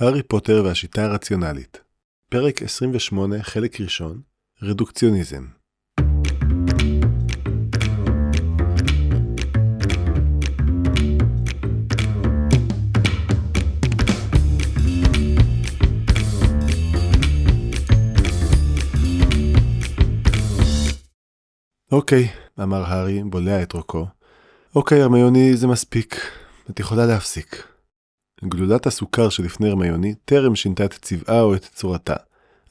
הארי פוטר והשיטה הרציונלית פרק 28, חלק ראשון רדוקציוניזם אוקיי, אמר הארי, בולע את רוקו. אוקיי, הרמיוני, זה מספיק. את יכולה להפסיק. גלולת הסוכר שלפני הרמיוני טרם שינתה את צבעה או את צורתה,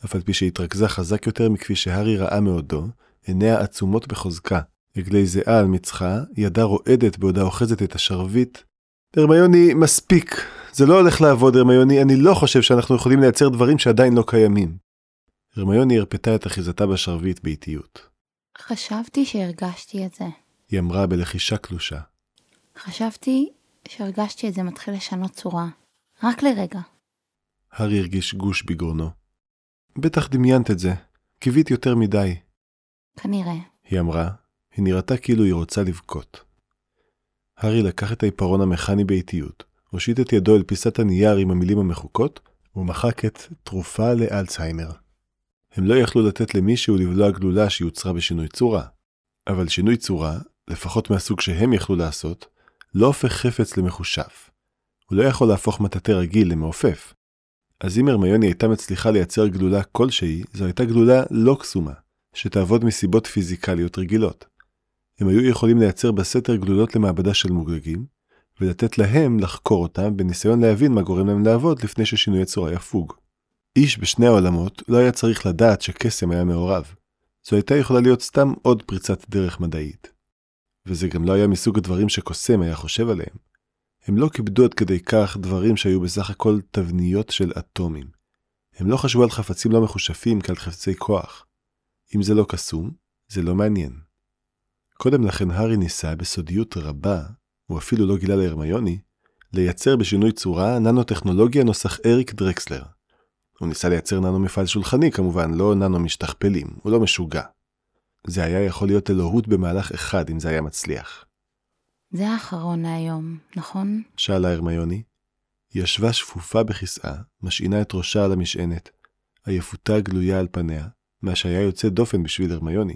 אף על פי שהתרכזה חזק יותר מכפי שהארי ראה מעודו, עיניה עצומות בחוזקה, עגלי זיעה על מצחה, ידה רועדת בעודה אוחזת את השרביט. הרמיוני, מספיק. זה לא הולך לעבוד, הרמיוני, אני לא חושב שאנחנו יכולים לייצר דברים שעדיין לא קיימים. הרמיוני הרפתה את אחיזתה בשרביט באיטיות. חשבתי שהרגשתי את זה. היא אמרה בלחישה קלושה. חשבתי שהרגשתי את זה מתחיל לשנות צורה. רק לרגע. הארי הרגיש גוש בגרונו. בטח דמיינת את זה. קיווית יותר מדי, כנראה. היא אמרה. היא נראתה כאילו היא רוצה לבכות. הארי לקח את העיפרון המכני באיטיות, הושיט את ידו אל פיסת הנייר עם המילים המחוקות, ומחק את תרופה לאלצהיימר. הם לא יכלו לתת למישהו לבלוע גלולה שיוצרה בשינוי צורה. אבל שינוי צורה, לפחות מהסוג שהם יכלו לעשות, לא הופך חפץ למחושף. הוא לא יכול להפוך מטאטא רגיל למעופף. אז אם הרמיוני הייתה מצליחה לייצר גלולה כלשהי, זו הייתה גלולה לא קסומה, שתעבוד מסיבות פיזיקליות רגילות. הם היו יכולים לייצר בסתר גלולות למעבדה של מוגגים, ולתת להם לחקור אותם בניסיון להבין מה גורם להם לעבוד לפני ששינוי הצורה יפוג. איש בשני העולמות לא היה צריך לדעת שקסם היה מעורב. זו הייתה יכולה להיות סתם עוד פריצת דרך מדעית. וזה גם לא היה מסוג הדברים שקוסם היה חושב עליהם. הם לא כיבדו עד כדי כך דברים שהיו בסך הכל תבניות של אטומים. הם לא חשבו על חפצים לא מחושפים כעל חפצי כוח. אם זה לא קסום, זה לא מעניין. קודם לכן הארי ניסה בסודיות רבה, הוא אפילו לא גילה להרמיוני, לייצר בשינוי צורה ננו-טכנולוגיה נוסח אריק דרקסלר. הוא ניסה לייצר ננו מפעל שולחני כמובן, לא ננו משתכפלים, הוא לא משוגע. זה היה יכול להיות אלוהות במהלך אחד אם זה היה מצליח. זה האחרון להיום, נכון? שאלה הרמיוני. היא ישבה שפופה בכיסאה, משעינה את ראשה על המשענת. עייפותה גלויה על פניה, מה שהיה יוצא דופן בשביל הרמיוני.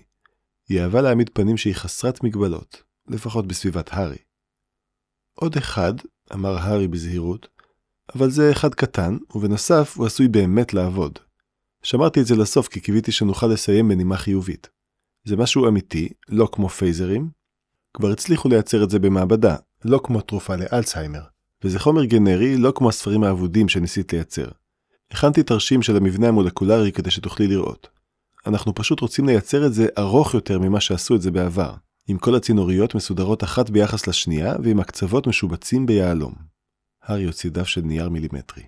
היא אהבה להעמיד פנים שהיא חסרת מגבלות, לפחות בסביבת הארי. עוד אחד, אמר הארי בזהירות, אבל זה אחד קטן, ובנוסף הוא עשוי באמת לעבוד. שמרתי את זה לסוף כי קיוויתי שנוכל לסיים בנימה חיובית. זה משהו אמיתי, לא כמו פייזרים. כבר הצליחו לייצר את זה במעבדה, לא כמו תרופה לאלצהיימר. וזה חומר גנרי, לא כמו הספרים האבודים שניסית לייצר. הכנתי תרשים של המבנה המולקולרי כדי שתוכלי לראות. אנחנו פשוט רוצים לייצר את זה ארוך יותר ממה שעשו את זה בעבר, עם כל הצינוריות מסודרות אחת ביחס לשנייה ועם הקצוות משובצים ביהלום. הארי הוציא דף של נייר מילימטרי.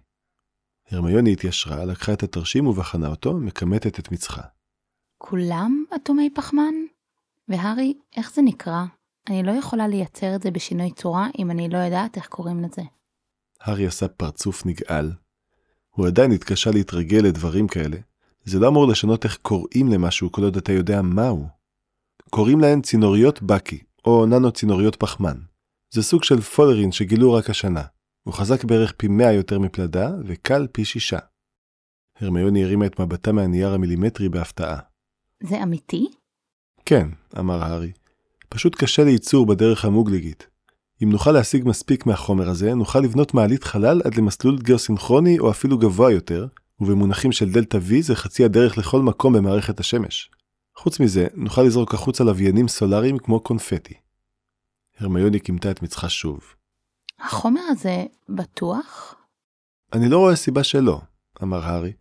הרמיוני התיישרה, לקחה את התרשים ובחנה אותו, מכמתת את מצחה. כולם אטומי פחמן? והארי, איך זה נקרא? אני לא יכולה לייצר את זה בשינוי צורה אם אני לא יודעת איך קוראים לזה. הארי עשה פרצוף נגעל. הוא עדיין התקשה להתרגל לדברים כאלה. זה לא אמור לשנות איך קוראים למשהו כל עוד אתה יודע מהו. קוראים להן צינוריות בקי, או ננו צינוריות פחמן. זה סוג של פולרין שגילו רק השנה. הוא חזק בערך פי 100 יותר מפלדה, וקל פי שישה. הרמיוני הרימה את מבטה מהנייר המילימטרי בהפתעה. זה אמיתי? כן, אמר הארי. פשוט קשה לייצור בדרך המוגלגית. אם נוכל להשיג מספיק מהחומר הזה, נוכל לבנות מעלית חלל עד למסלול גיאוסינכרוני או אפילו גבוה יותר, ובמונחים של דלתה V זה חצי הדרך לכל מקום במערכת השמש. חוץ מזה, נוכל לזרוק החוצה לוויינים סולאריים כמו קונפטי. הרמיוני קימתה את מצחה שוב. החומר הזה בטוח? אני לא רואה סיבה שלא, אמר הארי.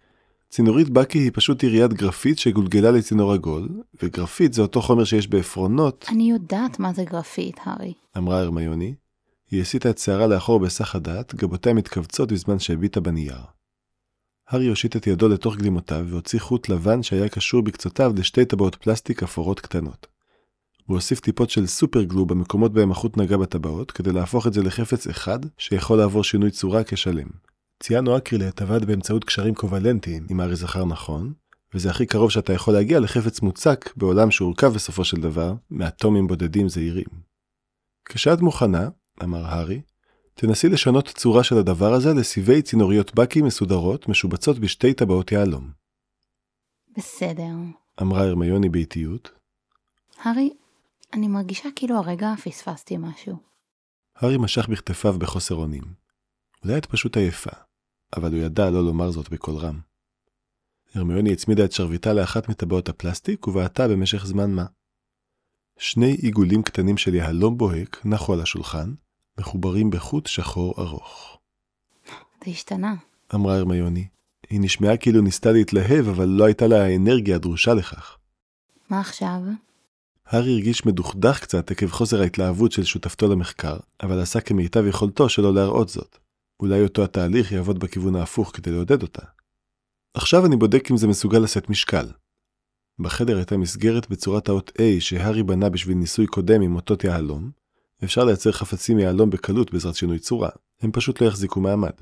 צינורית בקי היא פשוט יריית גרפית שגולגלה לצינור עגול, וגרפית זה אותו חומר שיש בעפרונות, אני יודעת מה זה גרפית, הארי. אמרה הרמיוני. היא הסיטה את שערה לאחור בהיסח הדעת, גבותיה מתכווצות בזמן שהביטה בנייר. הארי הושיט את ידו לתוך גלימותיו והוציא חוט לבן שהיה קשור בקצותיו לשתי טבעות פלסטיק אפורות קטנות. הוא הוסיף טיפות של סופר גלו במקומות בהם החוט נגע בטבעות, כדי להפוך את זה לחפץ אחד שיכול לעבור שינוי צורה כשלם. ציאנו אקרילט עבד באמצעות קשרים קובלנטיים, אם הארי זכר נכון, וזה הכי קרוב שאתה יכול להגיע לחפץ מוצק בעולם שהורכב בסופו של דבר מאטומים בודדים זעירים. כשאת מוכנה, אמר הארי, תנסי לשנות צורה של הדבר הזה לסיבי צינוריות בקי מסודרות משובצות בשתי טבעות יהלום. בסדר. אמרה הרמיוני באיטיות. הארי, אני מרגישה כאילו הרגע פספסתי משהו. הארי משך בכתפיו בחוסר אונים. אולי את פשוט עייפה, אבל הוא ידע לא לומר זאת בקול רם. הרמיוני הצמידה את שרביטה לאחת מטבעות הפלסטיק ובעטה במשך זמן מה. שני עיגולים קטנים של יהלום בוהק נחו על השולחן, מחוברים בחוט שחור ארוך. זה השתנה. אמרה הרמיוני. היא נשמעה כאילו ניסתה להתלהב, אבל לא הייתה לה האנרגיה הדרושה לכך. מה עכשיו? הארי הרגיש מדוכדך קצת עקב חוסר ההתלהבות של שותפתו למחקר, אבל עשה כמיטב יכולתו שלא להראות זאת. אולי אותו התהליך יעבוד בכיוון ההפוך כדי לעודד אותה. עכשיו אני בודק אם זה מסוגל לשאת משקל. בחדר הייתה מסגרת בצורת האות A שהארי בנה בשביל ניסוי קודם עם אותות יהלום, ואפשר לייצר חפצים מיהלום בקלות בעזרת שינוי צורה, הם פשוט לא יחזיקו מעמד.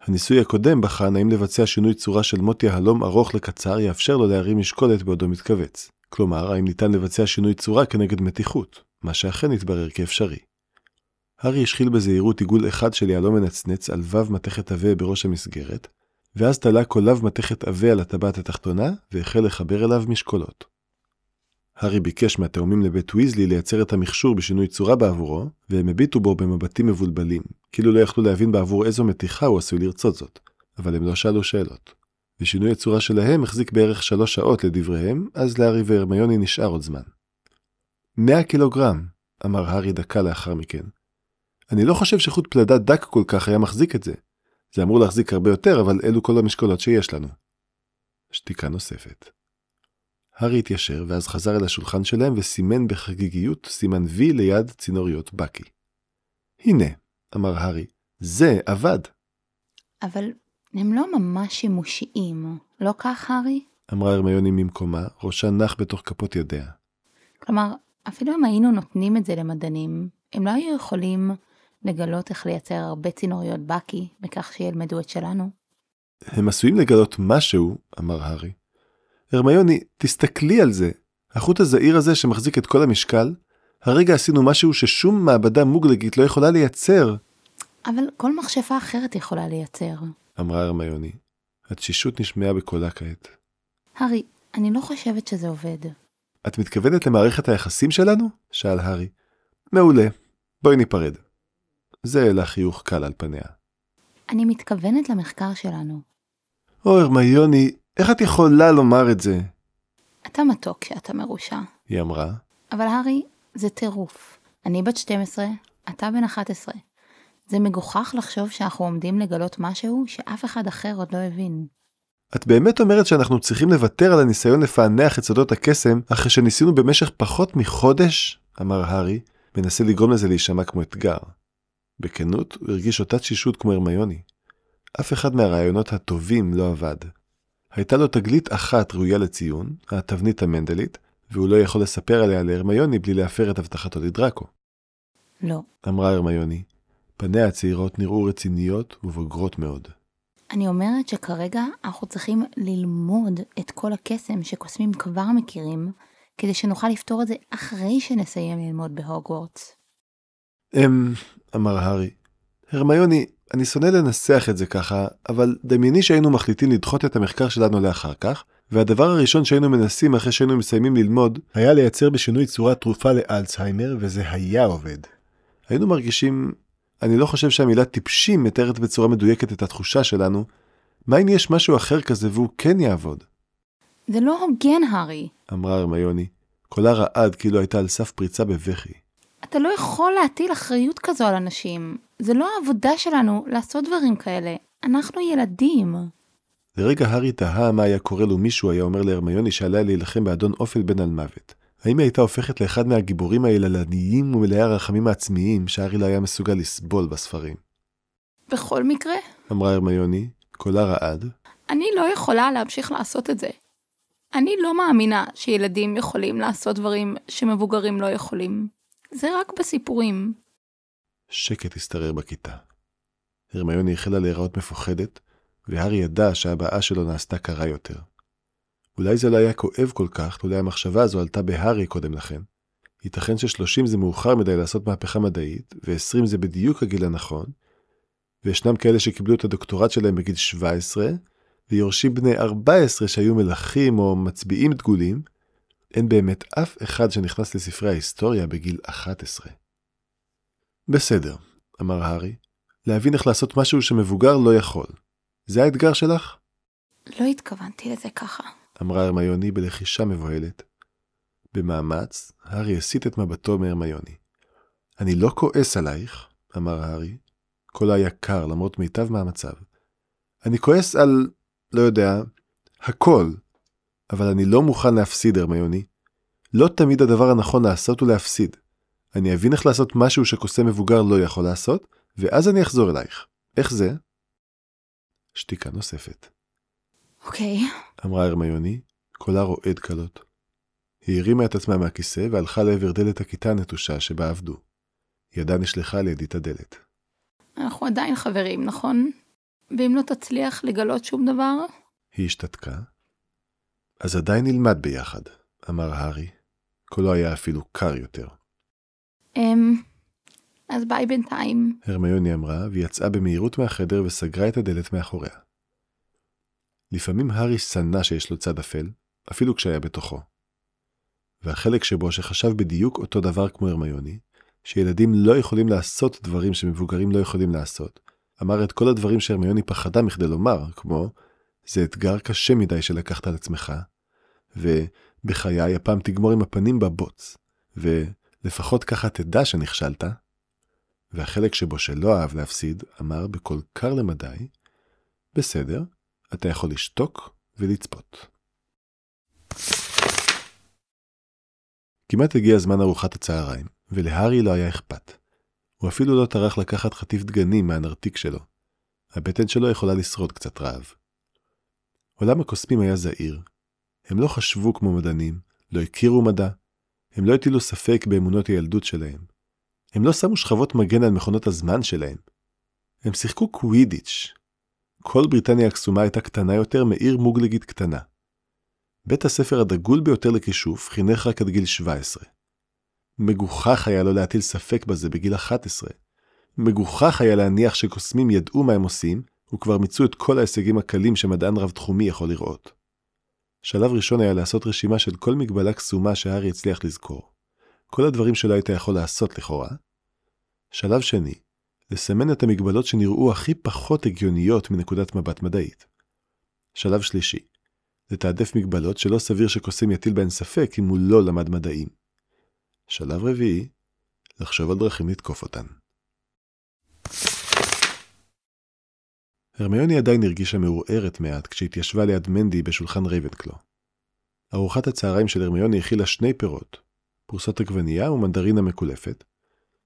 הניסוי הקודם בחן האם לבצע שינוי צורה של מוט יהלום ארוך לקצר יאפשר לו להרים משקולת בעודו מתכווץ. כלומר, האם ניתן לבצע שינוי צורה כנגד מתיחות, מה שאכן התברר כאפשרי. הארי השחיל בזהירות עיגול אחד של יהלום מנצנץ על וו מתכת עבה בראש המסגרת, ואז תלה קולב מתכת עבה על הטבעת התחתונה, והחל לחבר אליו משקולות. הארי ביקש מהתאומים לבית ויזלי לייצר את המכשור בשינוי צורה בעבורו, והם הביטו בו במבטים מבולבלים, כאילו לא יכלו להבין בעבור איזו מתיחה הוא עשוי לרצות זאת, אבל הם לא שאלו שאלות. ושינוי הצורה שלהם החזיק בערך שלוש שעות לדבריהם, אז לארי והרמיוני נשאר עוד זמן. מאה קילוגרם, אמר הארי דקה לאחר מכן. אני לא חושב שחוט פלדה דק כל כך היה מחזיק את זה. זה אמור להחזיק הרבה יותר, אבל אלו כל המשקולות שיש לנו. שתיקה נוספת. הארי התיישר, ואז חזר אל השולחן שלהם וסימן בחגיגיות סימן וי ליד צינוריות בקי. הנה, אמר הארי, זה עבד. אבל הם לא ממש שימושיים, לא כך, הארי? אמרה הרמיוני ממקומה, ראשה נח בתוך כפות ידיה. כלומר, אפילו אם היינו נותנים את זה למדענים, הם לא היו יכולים לגלות איך לייצר הרבה צינוריות בקי, בכך שילמדו את שלנו. הם עשויים לגלות משהו, אמר הארי. הרמיוני, תסתכלי על זה. החוט הזעיר הזה שמחזיק את כל המשקל, הרגע עשינו משהו ששום מעבדה מוגלגית לא יכולה לייצר. אבל כל מכשפה אחרת יכולה לייצר. אמרה הרמיוני. התשישות נשמעה בקולה כעת. הארי, אני לא חושבת שזה עובד. את מתכוונת למערכת היחסים שלנו? שאל הארי. מעולה, בואי ניפרד. זה העלה חיוך קל על פניה. אני מתכוונת למחקר שלנו. או, הרמיוני, איך את יכולה לומר את זה? אתה מתוק כשאתה מרושע. היא אמרה. אבל הארי, זה טירוף. אני בת 12, אתה בן 11. זה מגוחך לחשוב שאנחנו עומדים לגלות משהו שאף אחד אחר עוד לא הבין. את באמת אומרת שאנחנו צריכים לוותר על הניסיון לפענח את סודות הקסם אחרי שניסינו במשך פחות מחודש? אמר הארי, מנסה לגרום לזה להישמע כמו אתגר. בכנות, הוא הרגיש אותה תשישות כמו הרמיוני. אף אחד מהרעיונות הטובים לא עבד. הייתה לו תגלית אחת ראויה לציון, התבנית המנדלית, והוא לא יכול לספר עליה להרמיוני בלי להפר את הבטחתו לדראקו. לא. אמרה הרמיוני. פניה הצעירות נראו רציניות ובוגרות מאוד. אני אומרת שכרגע אנחנו צריכים ללמוד את כל הקסם שקוסמים כבר מכירים, כדי שנוכל לפתור את זה אחרי שנסיים ללמוד בהוגוורטס. אמ, אמר הארי. הרמיוני, אני שונא לנסח את זה ככה, אבל דמייני שהיינו מחליטים לדחות את המחקר שלנו לאחר כך, והדבר הראשון שהיינו מנסים אחרי שהיינו מסיימים ללמוד, היה לייצר בשינוי צורה תרופה לאלצהיימר, וזה היה עובד. היינו מרגישים, אני לא חושב שהמילה טיפשים מתארת בצורה מדויקת את התחושה שלנו, מה אם יש משהו אחר כזה והוא כן יעבוד? זה לא הוגן, הארי. אמרה הרמיוני. קולה רעד כאילו הייתה על סף פריצה בבכי. אתה לא יכול להטיל אחריות כזו על אנשים. זה לא העבודה שלנו לעשות דברים כאלה. אנחנו ילדים. לרגע הארי תהה מה היה קורה לו מישהו היה אומר להרמיוני שעליה להילחם באדון אופל בן על מוות. האם היא הייתה הופכת לאחד מהגיבורים היללניים ומלאי הרחמים העצמיים שהארי לא היה מסוגל לסבול בספרים? בכל מקרה, אמרה הרמיוני, קולה רעד. אני לא יכולה להמשיך לעשות את זה. אני לא מאמינה שילדים יכולים לעשות דברים שמבוגרים לא יכולים. זה רק בסיפורים. שקט השתרר בכיתה. הרמיוני החלה להיראות מפוחדת, והארי ידע שהבאה שלו נעשתה קרה יותר. אולי זה לא היה כואב כל כך, אולי המחשבה הזו עלתה בהארי קודם לכן, ייתכן ש-30 זה מאוחר מדי לעשות מהפכה מדעית, ו-20 זה בדיוק הגיל הנכון, וישנם כאלה שקיבלו את הדוקטורט שלהם בגיל 17, ויורשים בני 14 שהיו מלכים או מצביעים דגולים, אין באמת אף אחד שנכנס לספרי ההיסטוריה בגיל 11. בסדר, אמר הארי, להבין איך לעשות משהו שמבוגר לא יכול. זה האתגר שלך? לא התכוונתי לזה ככה. אמרה הרמיוני בלחישה מבוהלת. במאמץ, הארי הסיט את מבטו מהרמיוני. אני לא כועס עלייך, אמר הארי. קולו היה קר למרות מיטב מאמציו. אני כועס על, לא יודע, הכל, אבל אני לא מוכן להפסיד, הרמיוני. לא תמיד הדבר הנכון לעשות הוא להפסיד. אני אבין איך לעשות משהו שקוסם מבוגר לא יכול לעשות, ואז אני אחזור אלייך. איך זה? שתיקה נוספת. אוקיי. אמרה הרמיוני, קולה רועד קלות. היא הרימה את עצמה מהכיסא והלכה לעבר דלת הכיתה הנטושה שבה עבדו. ידה נשלחה לידית הדלת. אנחנו עדיין חברים, נכון? ואם לא תצליח לגלות שום דבר? היא השתתקה. אז עדיין נלמד ביחד, אמר הארי. קולו היה אפילו קר יותר. אמ... אז ביי בינתיים. הרמיוני אמרה, והיא יצאה במהירות מהחדר וסגרה את הדלת מאחוריה. לפעמים הארי שנא שיש לו צד אפל, אפילו כשהיה בתוכו. והחלק שבו שחשב בדיוק אותו דבר כמו הרמיוני, שילדים לא יכולים לעשות דברים שמבוגרים לא יכולים לעשות, אמר את כל הדברים שהרמיוני פחדה מכדי לומר, כמו, זה אתגר קשה מדי שלקחת על עצמך, ובחיי הפעם תגמור עם הפנים בבוץ, ולפחות ככה תדע שנכשלת. והחלק שבו שלא אהב להפסיד, אמר בקול קר למדי, בסדר, אתה יכול לשתוק ולצפות. כמעט הגיע זמן ארוחת הצהריים, ולהארי לא היה אכפת. הוא אפילו לא טרח לקחת חטיף דגנים מהנרתיק שלו. הבטן שלו יכולה לשרוד קצת רעב. עולם הקוסמים היה זהיר. הם לא חשבו כמו מדענים, לא הכירו מדע, הם לא הטילו ספק באמונות הילדות שלהם. הם לא שמו שכבות מגן על מכונות הזמן שלהם. הם שיחקו קווידיץ'. כל בריטניה הקסומה הייתה קטנה יותר מעיר מוגלגית קטנה. בית הספר הדגול ביותר לכישוף חינך רק עד גיל 17. מגוחך היה לא להטיל ספק בזה בגיל 11. מגוחך היה להניח שקוסמים ידעו מה הם עושים, וכבר מיצו את כל ההישגים הקלים שמדען רב-תחומי יכול לראות. שלב ראשון היה לעשות רשימה של כל מגבלה קסומה שהארי הצליח לזכור. כל הדברים שלא היית יכול לעשות לכאורה. שלב שני, לסמן את המגבלות שנראו הכי פחות הגיוניות מנקודת מבט מדעית. שלב שלישי, לתעדף מגבלות שלא סביר שקוסם יטיל בהן ספק אם הוא לא למד מדעים. שלב רביעי, לחשוב על דרכים לתקוף אותן. הרמיוני עדיין הרגישה מעורערת מעט כשהתיישבה ליד מנדי בשולחן רייבנקלו. ארוחת הצהריים של הרמיוני הכילה שני פירות, פרוסות עגבנייה ומנדרינה מקולפת,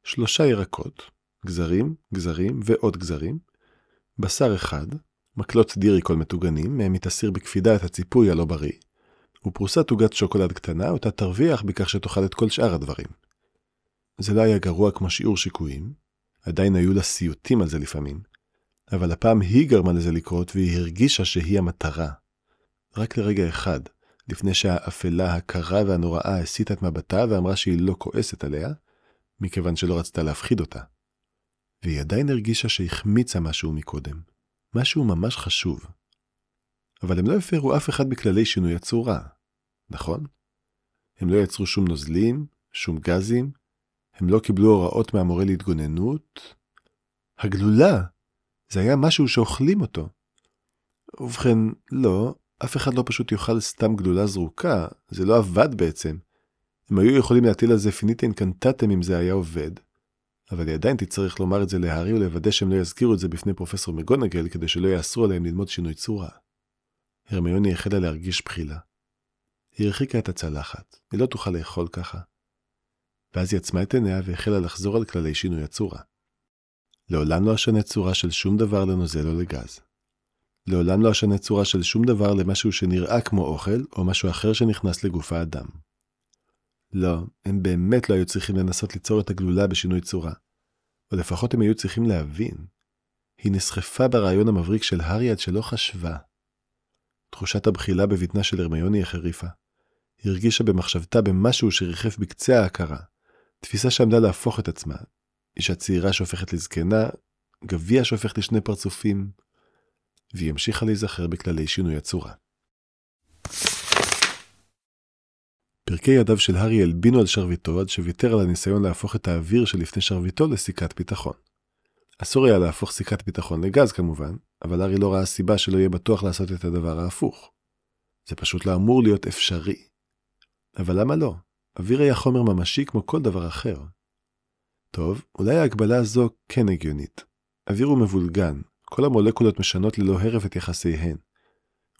שלושה ירקות, גזרים, גזרים ועוד גזרים, בשר אחד, מקלות דיריקול מטוגנים, מהם היא תסיר בקפידה את הציפוי הלא בריא, ופרוסת עוגת שוקולד קטנה, אותה תרוויח בכך שתאכל את כל שאר הדברים. זה לא היה גרוע כמו שיעור שיקויים, עדיין היו לה סיוטים על זה לפעמים, אבל הפעם היא גרמה לזה לקרות והיא הרגישה שהיא המטרה. רק לרגע אחד, לפני שהאפלה הקרה והנוראה הסיטה את מבטה ואמרה שהיא לא כועסת עליה, מכיוון שלא רצתה להפחיד אותה. והיא עדיין הרגישה שהחמיצה משהו מקודם, משהו ממש חשוב. אבל הם לא הפרו אף אחד בכללי שינוי הצורה, נכון? הם לא יצרו שום נוזלים, שום גזים, הם לא קיבלו הוראות מהמורה להתגוננות. הגלולה, זה היה משהו שאוכלים אותו. ובכן, לא, אף אחד לא פשוט יאכל סתם גלולה זרוקה, זה לא עבד בעצם. הם היו יכולים להטיל על זה פיניטה אינקנטטם אם זה היה עובד, אבל היא עדיין תצטרך לומר את זה להארי ולוודא שהם לא יזכירו את זה בפני פרופסור מגונגל כדי שלא יאסרו עליהם ללמוד שינוי צורה. הרמיוני החלה להרגיש בחילה. היא הרחיקה את הצלחת, היא לא תוכל לאכול ככה. ואז היא עצמה את עיניה והחלה לחזור על כללי שינוי הצורה. לעולם לא אשנה צורה של שום דבר לנוזל או לגז. לעולם לא אשנה צורה של שום דבר למשהו שנראה כמו אוכל, או משהו אחר שנכנס לגוף האדם. לא, הם באמת לא היו צריכים לנסות ליצור את הגלולה בשינוי צורה. או לפחות הם היו צריכים להבין. היא נסחפה ברעיון המבריק של הארי עד שלא חשבה. תחושת הבחילה בבטנה של הרמיוני החריפה. הרגישה במחשבתה במשהו שריחף בקצה ההכרה. תפיסה שעמדה להפוך את עצמה. אישה צעירה שהופכת לזקנה, גביע שהופך לשני פרצופים, והיא המשיכה להיזכר בכללי שינוי הצורה. פרקי ידיו של הארי הלבינו על שרביטו עד שוויתר על הניסיון להפוך את האוויר שלפני שרביטו לסיכת ביטחון. אסור היה להפוך סיכת ביטחון לגז כמובן, אבל הארי לא ראה סיבה שלא יהיה בטוח לעשות את הדבר ההפוך. זה פשוט לא אמור להיות אפשרי. אבל למה לא? אוויר היה חומר ממשי כמו כל דבר אחר. טוב, אולי ההגבלה הזו כן הגיונית. אוויר הוא מבולגן, כל המולקולות משנות ללא הרף את יחסיהן.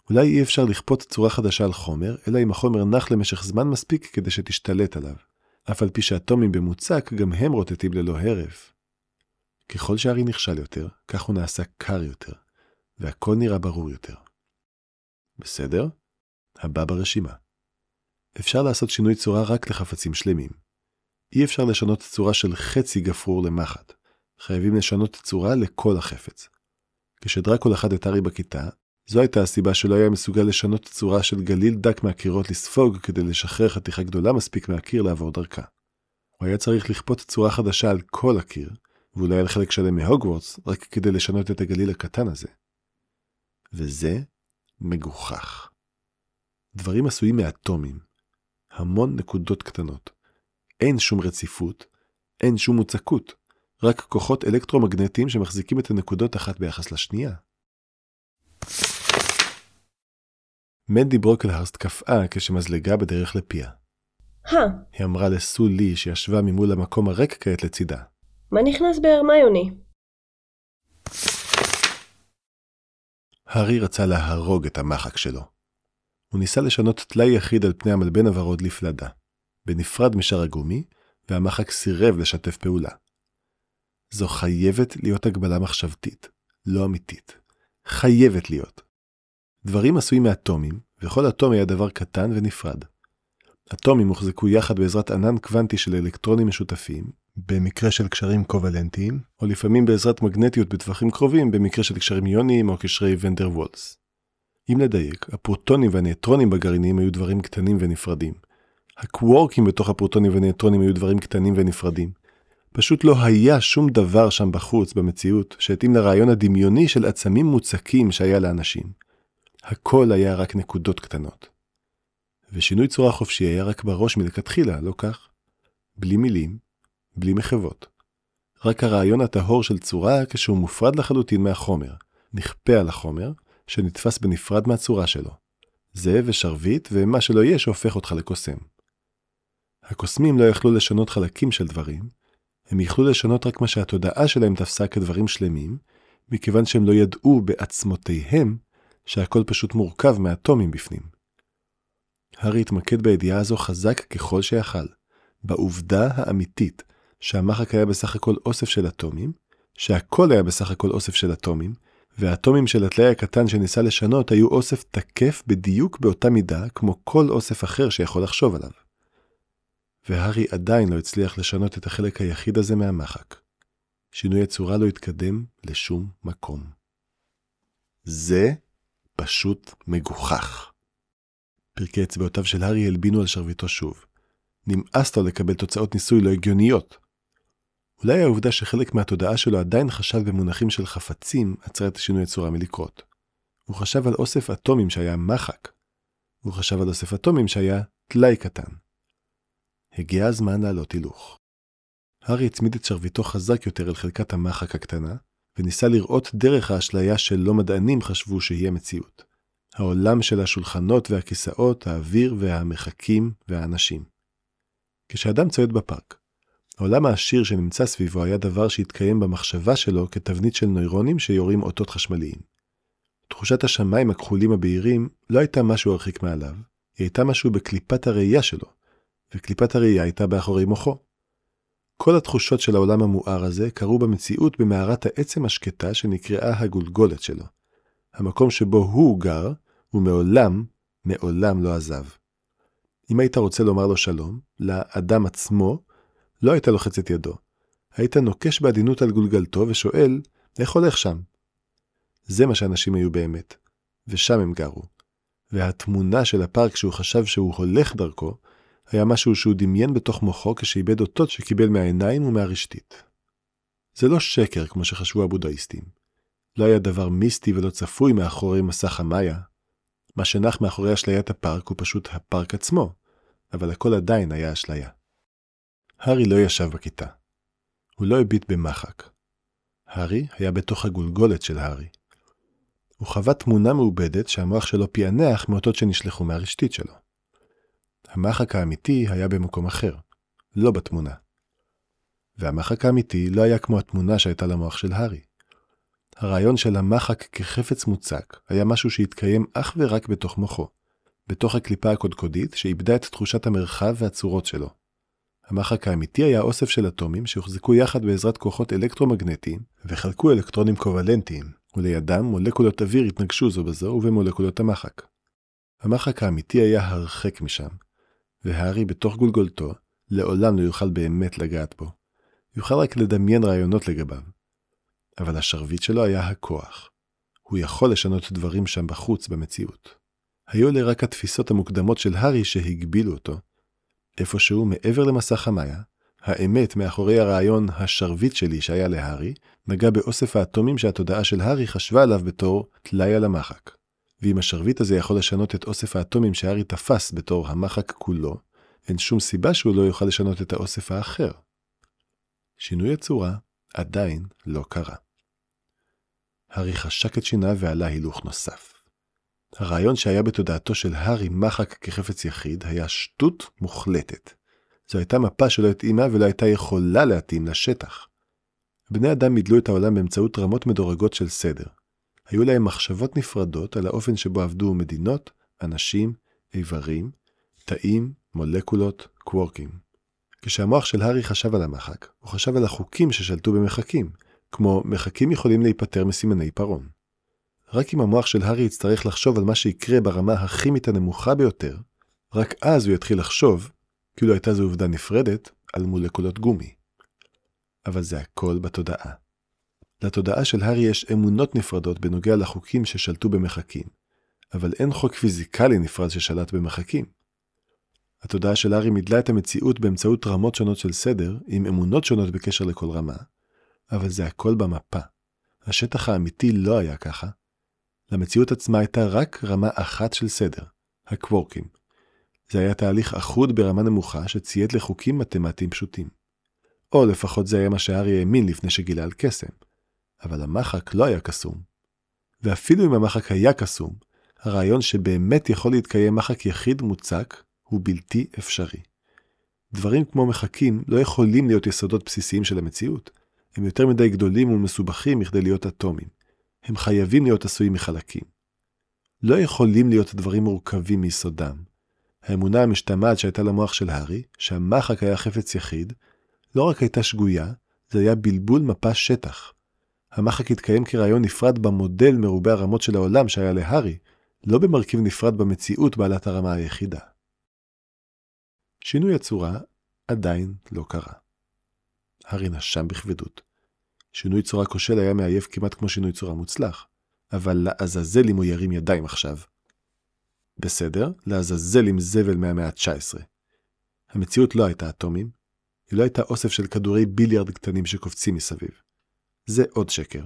אולי אי אפשר לכפות צורה חדשה על חומר, אלא אם החומר נח למשך זמן מספיק כדי שתשתלט עליו. אף על פי שאטומים במוצק, גם הם רוטטים ללא הרף. ככל שהארי נכשל יותר, כך הוא נעשה קר יותר, והכל נראה ברור יותר. בסדר? הבא ברשימה. אפשר לעשות שינוי צורה רק לחפצים שלמים. אי אפשר לשנות צורה של חצי גפרור למחט. חייבים לשנות צורה לכל החפץ. כשדרקו לחד את הארי בכיתה, זו הייתה הסיבה שלא היה מסוגל לשנות צורה של גליל דק מהקירות לספוג כדי לשחרר חתיכה גדולה מספיק מהקיר לעבור דרכה. הוא היה צריך לכפות צורה חדשה על כל הקיר, ואולי על חלק שלם מהוגוורטס, רק כדי לשנות את הגליל הקטן הזה. וזה מגוחך. דברים עשויים מאטומים, המון נקודות קטנות. אין שום רציפות, אין שום מוצקות, רק כוחות אלקטרומגנטיים שמחזיקים את הנקודות אחת ביחס לשנייה. מנדי ברוקלהרסט קפאה כשמזלגה בדרך לפיה. הא, היא אמרה לסו לי שישבה ממול המקום הריק כעת לצידה. מה נכנס בהרמיוני? הארי רצה להרוג את המחק שלו. הוא ניסה לשנות טלאי יחיד על פני המלבן הוורוד לפלדה, בנפרד משאר הגומי, והמחק סירב לשתף פעולה. זו חייבת להיות הגבלה מחשבתית, לא אמיתית. חייבת להיות. דברים עשויים מאטומים, וכל אטום היה דבר קטן ונפרד. אטומים הוחזקו יחד בעזרת ענן קוונטי של אלקטרונים משותפים, במקרה של קשרים קובלנטיים, או לפעמים בעזרת מגנטיות בטווחים קרובים, במקרה של קשרים יוניים או קשרי ונדר וולס. אם לדייק, הפרוטונים והנייטרונים בגרעינים היו דברים קטנים ונפרדים. הקוורקים בתוך הפרוטונים והנייטרונים היו דברים קטנים ונפרדים. פשוט לא היה שום דבר שם בחוץ, במציאות, שהתאים לרעיון הדמיוני של עצמים מוצקים שהיה לאנשים. הכל היה רק נקודות קטנות. ושינוי צורה חופשי היה רק בראש מלכתחילה, לא כך? בלי מילים, בלי מחוות. רק הרעיון הטהור של צורה כשהוא מופרד לחלוטין מהחומר, נכפה על החומר, שנתפס בנפרד מהצורה שלו. זה ושרביט ומה שלא יהיה שהופך אותך לקוסם. הקוסמים לא יכלו לשנות חלקים של דברים, הם יכלו לשנות רק מה שהתודעה שלהם תפסה כדברים שלמים, מכיוון שהם לא ידעו בעצמותיהם שהכל פשוט מורכב מאטומים בפנים. הארי התמקד בידיעה הזו חזק ככל שיכל, בעובדה האמיתית שהמחק היה בסך הכל אוסף של אטומים, שהכל היה בסך הכל אוסף של אטומים, והאטומים של הטלאי הקטן שניסה לשנות היו אוסף תקף בדיוק באותה מידה כמו כל אוסף אחר שיכול לחשוב עליו. והארי עדיין לא הצליח לשנות את החלק היחיד הזה מהמחק. שינוי הצורה לא התקדם לשום מקום. זה פשוט מגוחך. פרקי אצבעותיו של הארי הלבינו על שרביטו שוב. נמאס לו לקבל תוצאות ניסוי לא הגיוניות. אולי העובדה שחלק מהתודעה שלו עדיין חשב במונחים של חפצים, עצרה את שינוי הצורה מלקרות. הוא חשב על אוסף אטומים שהיה מחק. הוא חשב על אוסף אטומים שהיה טלאי קטן. הגיע הזמן לעלות הילוך. הארי הצמיד את שרביטו חזק יותר אל חלקת המחק הקטנה, וניסה לראות דרך האשליה שלא מדענים חשבו שהיא המציאות. העולם של השולחנות והכיסאות, האוויר והמחקים והאנשים. כשאדם צועד בפארק, העולם העשיר שנמצא סביבו היה דבר שהתקיים במחשבה שלו כתבנית של נוירונים שיורים אותות חשמליים. תחושת השמיים הכחולים הבהירים לא הייתה משהו הרחיק מעליו, היא הייתה משהו בקליפת הראייה שלו, וקליפת הראייה הייתה באחורי מוחו. כל התחושות של העולם המואר הזה קרו במציאות במערת העצם השקטה שנקראה הגולגולת שלו. המקום שבו הוא גר, ומעולם, מעולם לא עזב. אם היית רוצה לומר לו שלום, לאדם עצמו, לא היית לוחץ את ידו. היית נוקש בעדינות על גולגלתו ושואל, איך הולך שם? זה מה שאנשים היו באמת, ושם הם גרו. והתמונה של הפארק שהוא חשב שהוא הולך דרכו, היה משהו שהוא דמיין בתוך מוחו כשאיבד אותות שקיבל מהעיניים ומהרשתית. זה לא שקר כמו שחשבו הבודהיסטים. לא היה דבר מיסטי ולא צפוי מאחורי מסך המאיה. מה שנח מאחורי אשליית הפארק הוא פשוט הפארק עצמו, אבל הכל עדיין היה אשליה. הארי לא ישב בכיתה. הוא לא הביט במחק. הארי היה בתוך הגולגולת של הארי. הוא חווה תמונה מעובדת שהמוח שלו פענח מאותות שנשלחו מהרשתית שלו. המחק האמיתי היה במקום אחר, לא בתמונה. והמחק האמיתי לא היה כמו התמונה שהייתה למוח של הארי. הרעיון של המחק כחפץ מוצק היה משהו שהתקיים אך ורק בתוך מוחו, בתוך הקליפה הקודקודית שאיבדה את תחושת המרחב והצורות שלו. המחק האמיתי היה אוסף של אטומים שהוחזקו יחד בעזרת כוחות אלקטרומגנטיים וחלקו אלקטרונים קוולנטיים, ולידם מולקולות אוויר התנגשו זו בזו ובמולקולות המחק. המחק האמיתי היה הרחק משם, והארי בתוך גולגולתו לעולם לא יוכל באמת לגעת בו. יוכל רק לדמיין רעיונות לגביו. אבל השרביט שלו היה הכוח. הוא יכול לשנות דברים שם בחוץ במציאות. היו אלה רק התפיסות המוקדמות של הארי שהגבילו אותו. איפשהו מעבר למסך המאיה, האמת מאחורי הרעיון השרביט שלי שהיה להארי, נגע באוסף האטומים שהתודעה של הארי חשבה עליו בתור טלאי על המחק. ואם השרביט הזה יכול לשנות את אוסף האטומים שהארי תפס בתור המחק כולו, אין שום סיבה שהוא לא יוכל לשנות את האוסף האחר. שינוי הצורה עדיין לא קרה. הארי חשק את שיניו ועלה הילוך נוסף. הרעיון שהיה בתודעתו של הארי מחק כחפץ יחיד היה שטות מוחלטת. זו הייתה מפה שלא התאימה ולא הייתה יכולה להתאים לשטח. בני אדם מידלו את העולם באמצעות רמות מדורגות של סדר. היו להם מחשבות נפרדות על האופן שבו עבדו מדינות, אנשים, איברים, תאים, מולקולות, קוורקים. כשהמוח של הארי חשב על המחק, הוא חשב על החוקים ששלטו במחקים, כמו מחקים יכולים להיפטר מסימני פרון. רק אם המוח של הארי יצטרך לחשוב על מה שיקרה ברמה הכימית הנמוכה ביותר, רק אז הוא יתחיל לחשוב, כאילו הייתה זו עובדה נפרדת, על מולקולות גומי. אבל זה הכל בתודעה. לתודעה של הארי יש אמונות נפרדות בנוגע לחוקים ששלטו במחקים, אבל אין חוק פיזיקלי נפרד ששלט במחקים. התודעה של הארי מידלה את המציאות באמצעות רמות שונות של סדר, עם אמונות שונות בקשר לכל רמה, אבל זה הכל במפה. השטח האמיתי לא היה ככה. למציאות עצמה הייתה רק רמה אחת של סדר, הקוורקים. זה היה תהליך אחוד ברמה נמוכה שציית לחוקים מתמטיים פשוטים. או לפחות זה היה מה שארי האמין לפני שגילה על קסם. אבל המחק לא היה קסום. ואפילו אם המחק היה קסום, הרעיון שבאמת יכול להתקיים מחק יחיד מוצק הוא בלתי אפשרי. דברים כמו מחקים לא יכולים להיות יסודות בסיסיים של המציאות. הם יותר מדי גדולים ומסובכים מכדי להיות אטומים. הם חייבים להיות עשויים מחלקים. לא יכולים להיות דברים מורכבים מיסודם. האמונה המשתמעת שהייתה למוח של הארי, שהמחק היה חפץ יחיד, לא רק הייתה שגויה, זה היה בלבול מפה שטח. המחק התקיים כרעיון נפרד במודל מרובה הרמות של העולם שהיה להארי, לא במרכיב נפרד במציאות בעלת הרמה היחידה. שינוי הצורה עדיין לא קרה. הארי נשם בכבדות. שינוי צורה כושל היה מעייף כמעט כמו שינוי צורה מוצלח, אבל לעזאזל אם הוא ירים ידיים עכשיו. בסדר, לעזאזל עם זבל מהמאה ה-19. המציאות לא הייתה אטומים, היא לא הייתה אוסף של כדורי ביליארד קטנים שקופצים מסביב. זה עוד שקר.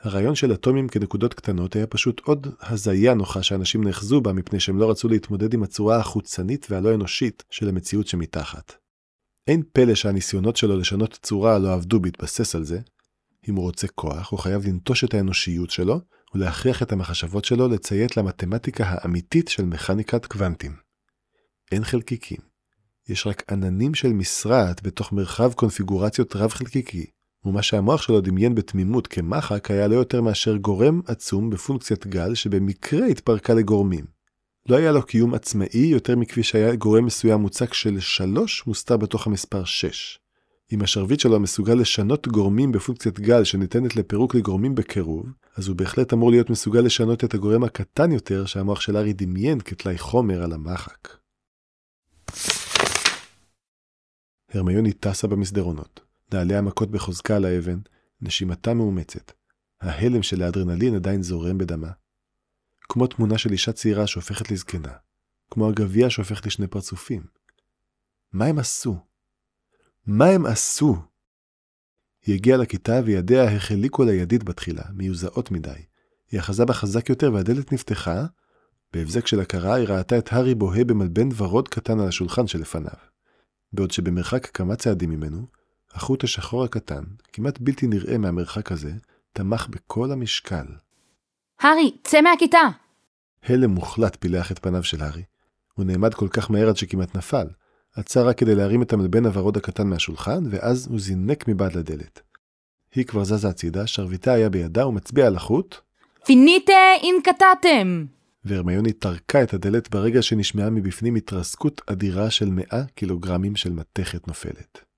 הרעיון של אטומים כנקודות קטנות היה פשוט עוד הזיה נוחה שאנשים נאחזו בה מפני שהם לא רצו להתמודד עם הצורה החוצנית והלא אנושית של המציאות שמתחת. אין פלא שהניסיונות שלו לשנות צורה לא עבדו בהתבסס על זה. אם הוא רוצה כוח, הוא חייב לנטוש את האנושיות שלו ולהכריח את המחשבות שלו לציית למתמטיקה האמיתית של מכניקת קוונטים. אין חלקיקים. יש רק עננים של משרעת בתוך מרחב קונפיגורציות רב-חלקיקי, ומה שהמוח שלו דמיין בתמימות כמחק היה לא יותר מאשר גורם עצום בפונקציית גל שבמקרה התפרקה לגורמים. לא היה לו קיום עצמאי יותר מכפי שהיה גורם מסוים מוצק של 3 מוסתר בתוך המספר 6. אם השרביט שלו מסוגל לשנות גורמים בפונקציית גל שניתנת לפירוק לגורמים בקירוב, אז הוא בהחלט אמור להיות מסוגל לשנות את הגורם הקטן יותר שהמוח של ארי דמיין כתלאי חומר על המחק. הרמיוני טסה במסדרונות. נעליה מכות בחוזקה על האבן, נשימתה מאומצת. ההלם של האדרנלין עדיין זורם בדמה. כמו תמונה של אישה צעירה שהופכת לזקנה, כמו הגביע שהופך לשני פרצופים. מה הם עשו? מה הם עשו? היא הגיעה לכיתה וידיה החליקו לידית בתחילה, מיוזעות מדי. היא אחזה בה חזק יותר והדלת נפתחה. בהבזק של הכרה היא ראתה את הארי בוהה במלבן ורוד קטן על השולחן שלפניו. בעוד שבמרחק כמה צעדים ממנו, החוט השחור הקטן, כמעט בלתי נראה מהמרחק הזה, תמך בכל המשקל. הארי, צא מהכיתה! הלם מוחלט פילח את פניו של הארי. הוא נעמד כל כך מהר עד שכמעט נפל. עצר רק כדי להרים את המלבן הוורוד הקטן מהשולחן, ואז הוא זינק מבעד לדלת. היא כבר זזה הצידה, שרביטה היה בידה ומצביע על החוט, פיניטה אינקטטם! והרמיוני טרקה את הדלת ברגע שנשמעה מבפנים התרסקות אדירה של 100 קילוגרמים של מתכת נופלת.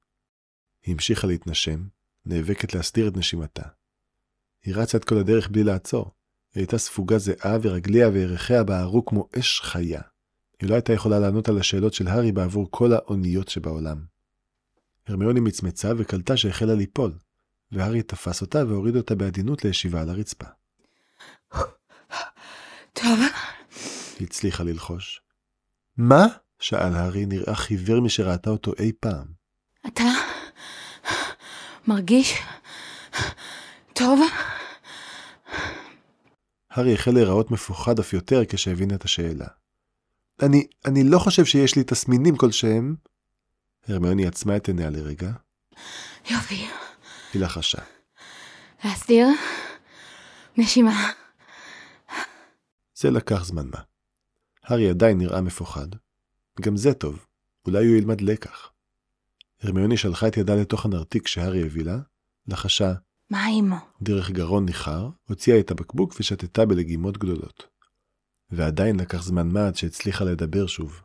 היא המשיכה להתנשם, נאבקת להסתיר את נשימתה. היא רצה את כל הדרך בלי לעצור. היא הייתה ספוגה זיעה ורגליה וירכיה בערו כמו אש חיה. היא לא הייתה יכולה לענות על השאלות של הארי בעבור כל האוניות שבעולם. הרמיוני מצמצה וקלטה שהחלה ליפול, והארי תפס אותה והוריד אותה בעדינות לישיבה על הרצפה. טוב, היא הצליחה ללחוש. מה? שאל הארי, נראה חיוור משראתה אותו אי פעם. אתה מרגיש טוב? הארי החל להיראות מפוחד אף יותר כשהבין את השאלה. אני, אני לא חושב שיש לי תסמינים כלשהם. הרמיוני עצמה את עיניה לרגע, יופי. היא לחשה. להסדיר נשימה. זה לקח זמן מה. הארי עדיין נראה מפוחד. גם זה טוב, אולי הוא ילמד לקח. הרמיוני שלחה את ידה לתוך הנרתיק שהארי הביא לה, לחשה מים. דרך גרון ניחר, הוציאה את הבקבוק ושתתה בלגימות גדולות. ועדיין לקח זמן מה עד שהצליחה לדבר שוב.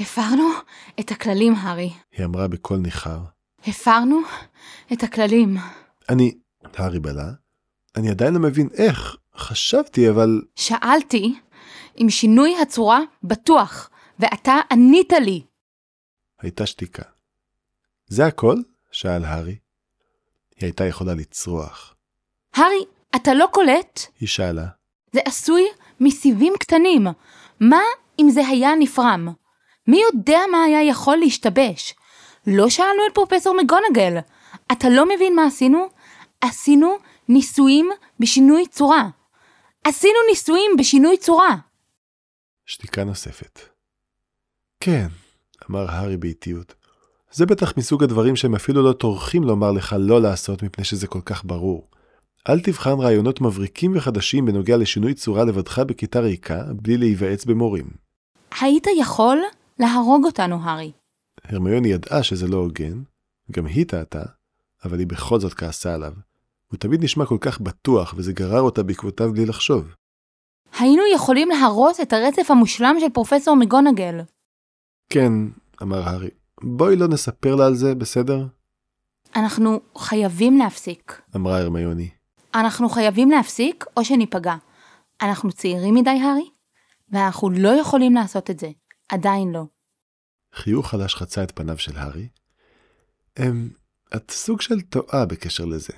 הפרנו את הכללים, הארי. היא אמרה בקול ניחר. הפרנו את הכללים. אני... הארי בלה? אני עדיין לא מבין איך. חשבתי, אבל... שאלתי אם שינוי הצורה בטוח, ואתה ענית לי. הייתה שתיקה. זה הכל? שאל הארי. היא הייתה יכולה לצרוח. הארי, אתה לא קולט? היא שאלה. זה עשוי מסיבים קטנים. מה אם זה היה נפרם? מי יודע מה היה יכול להשתבש? לא שאלנו את פרופסור מגונגל. אתה לא מבין מה עשינו? עשינו ניסויים בשינוי צורה. עשינו ניסויים בשינוי צורה. שתיקה נוספת. כן, אמר הארי באיטיות. זה בטח מסוג הדברים שהם אפילו לא טורחים לומר לך לא לעשות מפני שזה כל כך ברור. אל תבחן רעיונות מבריקים וחדשים בנוגע לשינוי צורה לבדך בכיתה ריקה, בלי להיוועץ במורים. היית יכול להרוג אותנו, הארי. הרמיוני ידעה שזה לא הוגן, גם היא טעתה, אבל היא בכל זאת כעסה עליו. הוא תמיד נשמע כל כך בטוח, וזה גרר אותה בעקבותיו בלי לחשוב. היינו יכולים להרוס את הרצף המושלם של פרופסור מגונגל. כן, אמר הארי, בואי לא נספר לה על זה, בסדר? אנחנו חייבים להפסיק. אמרה הרמיוני. אנחנו חייבים להפסיק או שניפגע. אנחנו צעירים מדי, הארי, ואנחנו לא יכולים לעשות את זה. עדיין לא. חיוך חלש חצה את פניו של הארי. אמ, את סוג של טועה בקשר לזה.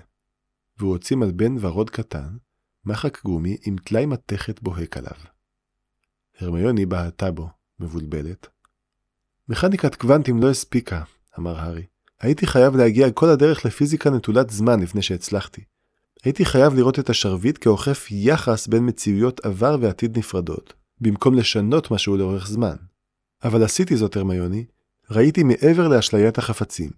והוא הוציא מלבן ורוד קטן, מחק גומי עם טלאי מתכת בוהק עליו. הרמיוני בהתה בו, מבולבלת. מכניקת קוונטים לא הספיקה, אמר הארי. הייתי חייב להגיע כל הדרך לפיזיקה נטולת זמן לפני שהצלחתי. הייתי חייב לראות את השרביט כאוכף יחס בין מציאויות עבר ועתיד נפרדות, במקום לשנות משהו לאורך זמן. אבל עשיתי זאת, הרמיוני. ראיתי מעבר לאשליית החפצים,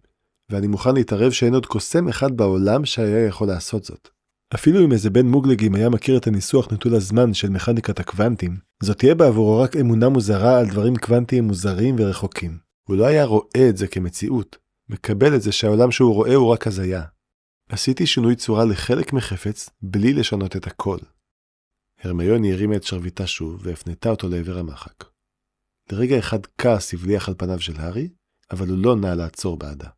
ואני מוכן להתערב שאין עוד קוסם אחד בעולם שהיה יכול לעשות זאת. אפילו אם איזה בן מוגלגים היה מכיר את הניסוח נטול הזמן של מכניקת הקוונטים, זאת תהיה בעבורו רק אמונה מוזרה על דברים קוונטיים מוזרים ורחוקים. הוא לא היה רואה את זה כמציאות, מקבל את זה שהעולם שהוא רואה הוא רק הזיה. עשיתי שינוי צורה לחלק מחפץ בלי לשנות את הכל. הרמיוני הרימה את שרביטה שוב והפנתה אותו לעבר המחק. לרגע אחד כעס הבליח על פניו של הארי, אבל הוא לא נע לעצור בעדה.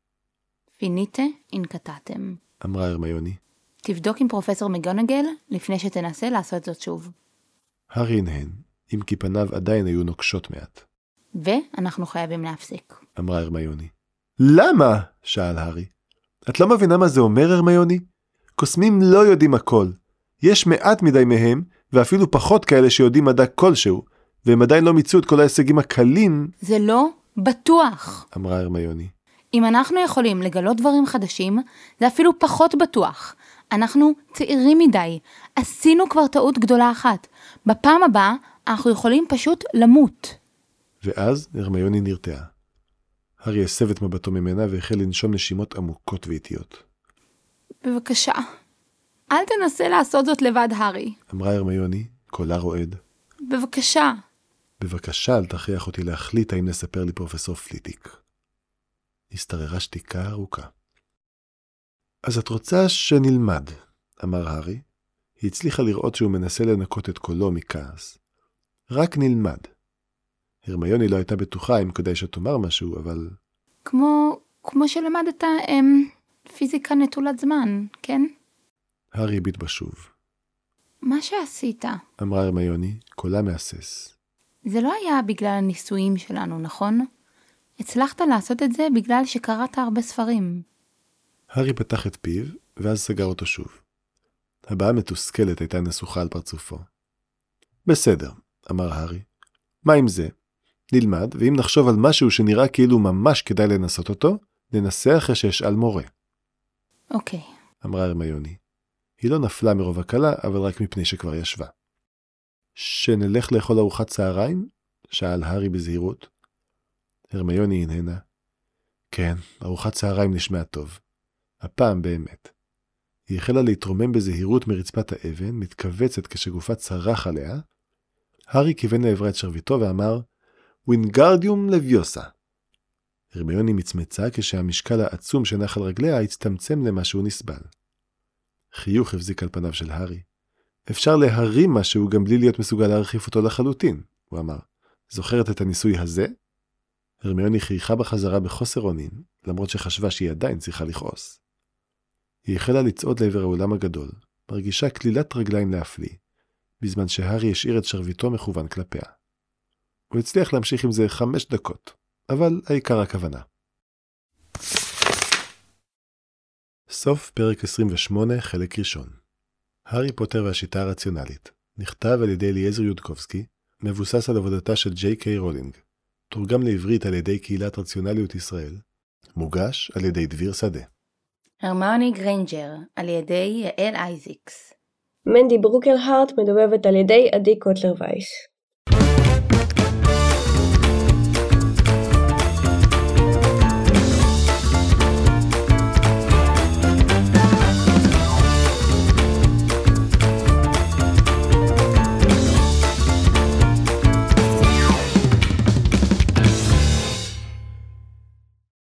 פיניטה אינקטטם. אמרה הרמיוני. תבדוק עם פרופסור מגונגל לפני שתנסה לעשות זאת שוב. הארי הנהן, אם כי פניו עדיין היו נוקשות מעט. ואנחנו חייבים להפסיק. אמרה הרמיוני. למה? שאל הארי. את לא מבינה מה זה אומר, הרמיוני? קוסמים לא יודעים הכל. יש מעט מדי מהם, ואפילו פחות כאלה שיודעים מדע כלשהו, והם עדיין לא מיצו את כל ההישגים הקלים, זה לא בטוח. אמרה הרמיוני. אם אנחנו יכולים לגלות דברים חדשים, זה אפילו פחות בטוח. אנחנו צעירים מדי, עשינו כבר טעות גדולה אחת. בפעם הבאה אנחנו יכולים פשוט למות. ואז הרמיוני נרתעה. הארי הסב את מבטו ממנה והחל לנשום נשימות עמוקות ואיטיות. בבקשה, אל תנסה לעשות זאת לבד, הארי. אמרה הרמיוני, קולה רועד. בבקשה. בבקשה אל תכריח אותי להחליט האם לספר לי פרופסור פליטיק. השתררה שתיקה ארוכה. אז את רוצה שנלמד, אמר הארי. היא הצליחה לראות שהוא מנסה לנקות את קולו מכעס. רק נלמד. הרמיוני לא הייתה בטוחה אם כדאי שתאמר משהו, אבל... כמו, כמו שלמדת אמ, פיזיקה נטולת זמן, כן? הארי הביט בה שוב. מה שעשית, אמרה הרמיוני, קולה מהסס. זה לא היה בגלל הניסויים שלנו, נכון? הצלחת לעשות את זה בגלל שקראת הרבה ספרים. הארי פתח את פיו, ואז סגר אותו שוב. הבעה מתוסכלת הייתה נסוכה על פרצופו. בסדר, אמר הארי. מה עם זה? נלמד, ואם נחשוב על משהו שנראה כאילו ממש כדאי לנסות אותו, ננסה אחרי שאשאל מורה, אוקיי. אמרה הרמיוני. היא לא נפלה מרוב הקלה, אבל רק מפני שכבר ישבה. שנלך לאכול ארוחת צהריים? שאל הארי בזהירות. הרמיוני הנהנה. כן, ארוחת צהריים נשמע טוב. הפעם באמת. היא החלה להתרומם בזהירות מרצפת האבן, מתכווצת כשגופה צרח עליה. הארי כיוון לעברה את שרביטו ואמר, ווינגרדיום לביוסה. הרמיוני מצמצה כשהמשקל העצום שנח על רגליה הצטמצם למשהו נסבל. חיוך הבזיק על פניו של הארי. אפשר להרים משהו גם בלי להיות מסוגל להרחיף אותו לחלוטין, הוא אמר. זוכרת את הניסוי הזה? הרמיוני חייכה בחזרה בחוסר אונים, למרות שחשבה שהיא עדיין צריכה לכעוס. היא החלה לצעוד לעבר האולם הגדול, מרגישה כלילת רגליים להפליא, בזמן שהארי השאיר את שרביטו מכוון כלפיה. הוא הצליח להמשיך עם זה חמש דקות, אבל העיקר הכוונה. סוף פרק 28, חלק ראשון. הארי פוטר והשיטה הרציונלית, נכתב על ידי אליעזר יודקובסקי, מבוסס על עבודתה של ג'יי קיי רולינג, תורגם לעברית על ידי קהילת רציונליות ישראל, מוגש על ידי דביר שדה. הרמיוני גריינג'ר, על ידי יעל אייזיקס. מנדי ברוקלהרסט מדובבת על ידי עדי קוטלר וייס.